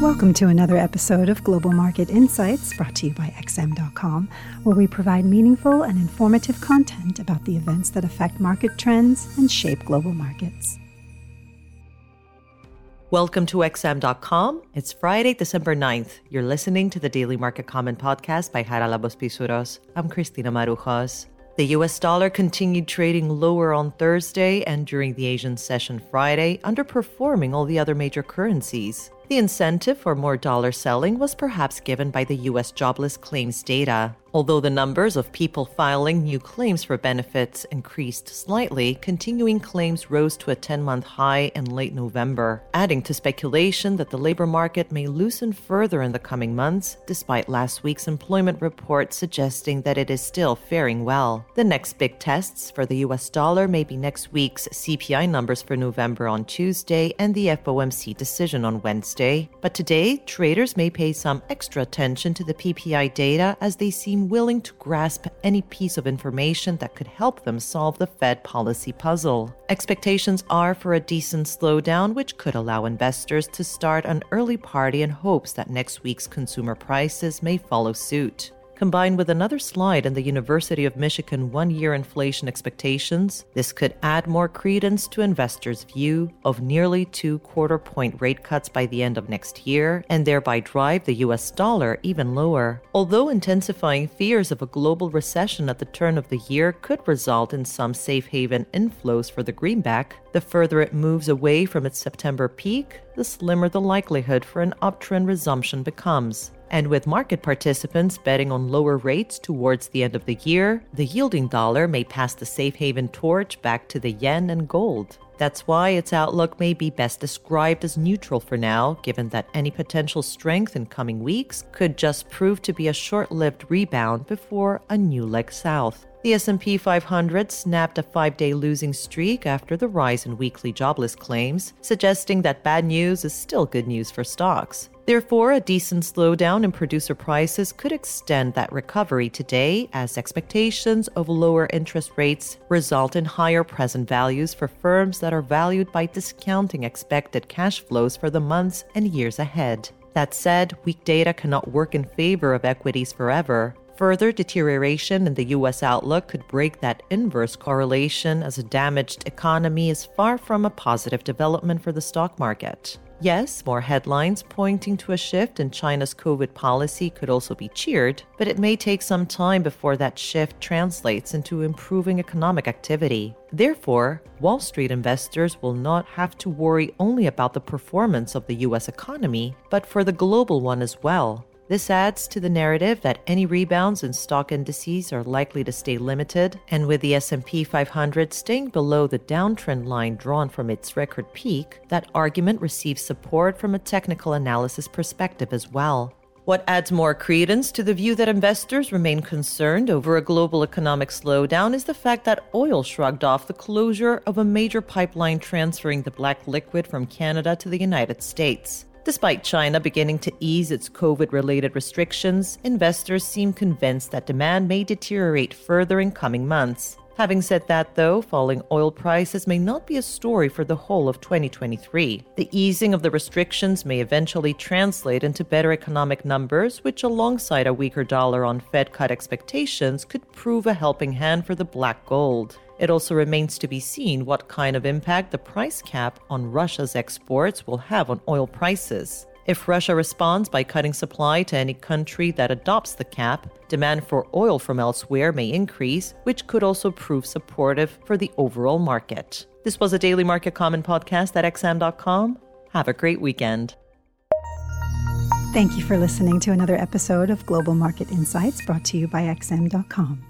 Welcome to another episode of Global Market Insights brought to you by XM.com, where we provide meaningful and informative content about the events that affect market trends and shape global markets. Welcome to XM.com. It's Friday, December 9th. You're listening to the Daily Market Comment podcast by Charalambos Pissouros. I'm Christina Marujos. The US dollar continued trading lower on Thursday and during the Asian session Friday, underperforming all the other major currencies. The incentive for more dollar selling was perhaps given by the US jobless claims data. Although the numbers of people filing new claims for benefits increased slightly, continuing claims rose to a 10 month high in late November, adding to speculation that the labor market may loosen further in the coming months, despite last week's employment report suggesting that it is still faring well. The next big tests for the US dollar may be next week's CPI numbers for November on Tuesday and the FOMC decision on Wednesday. But today, traders may pay some extra attention to the PPI data as they seem seem willing to grasp any piece of information that could help them solve the Fed policy puzzle. Expectations are for a decent slowdown, which could allow investors to start an early party in hopes that next week's consumer prices may follow suit combined with another slide in the University of Michigan one year inflation expectations, this could add more credence to investors' view of nearly two quarter point rate cuts by the end of next year and thereby drive the US dollar even lower. Although intensifying fears of a global recession at the turn of the year could result in some safe haven inflows for the greenback, the further it moves away from its September peak, the slimmer the likelihood for an uptrend resumption becomes. And with market participants betting on lower rates towards the end of the year, the yielding dollar may pass the safe haven torch back to the yen and gold. That's why its outlook may be best described as neutral for now, given that any potential strength in coming weeks could just prove to be a short-lived rebound before a new leg south. The S&P 500 snapped a 5-day losing streak after the rise in weekly jobless claims, suggesting that bad news is still good news for stocks. Therefore, a decent slowdown in producer prices could extend that recovery today as expectations of lower interest rates result in higher present values for firms that are valued by discounting expected cash flows for the months and years ahead. That said, weak data cannot work in favor of equities forever. Further deterioration in the US outlook could break that inverse correlation as a damaged economy is far from a positive development for the stock market. Yes, more headlines pointing to a shift in China's COVID policy could also be cheered, but it may take some time before that shift translates into improving economic activity. Therefore, Wall Street investors will not have to worry only about the performance of the US economy, but for the global one as well. This adds to the narrative that any rebounds in stock indices are likely to stay limited, and with the S&P 500 staying below the downtrend line drawn from its record peak, that argument receives support from a technical analysis perspective as well. What adds more credence to the view that investors remain concerned over a global economic slowdown is the fact that oil shrugged off the closure of a major pipeline transferring the black liquid from Canada to the United States. Despite China beginning to ease its COVID related restrictions, investors seem convinced that demand may deteriorate further in coming months. Having said that, though, falling oil prices may not be a story for the whole of 2023. The easing of the restrictions may eventually translate into better economic numbers, which, alongside a weaker dollar on Fed cut expectations, could prove a helping hand for the black gold. It also remains to be seen what kind of impact the price cap on Russia's exports will have on oil prices. If Russia responds by cutting supply to any country that adopts the cap, demand for oil from elsewhere may increase, which could also prove supportive for the overall market. This was a daily market comment podcast at xm.com. Have a great weekend. Thank you for listening to another episode of Global Market Insights brought to you by xm.com.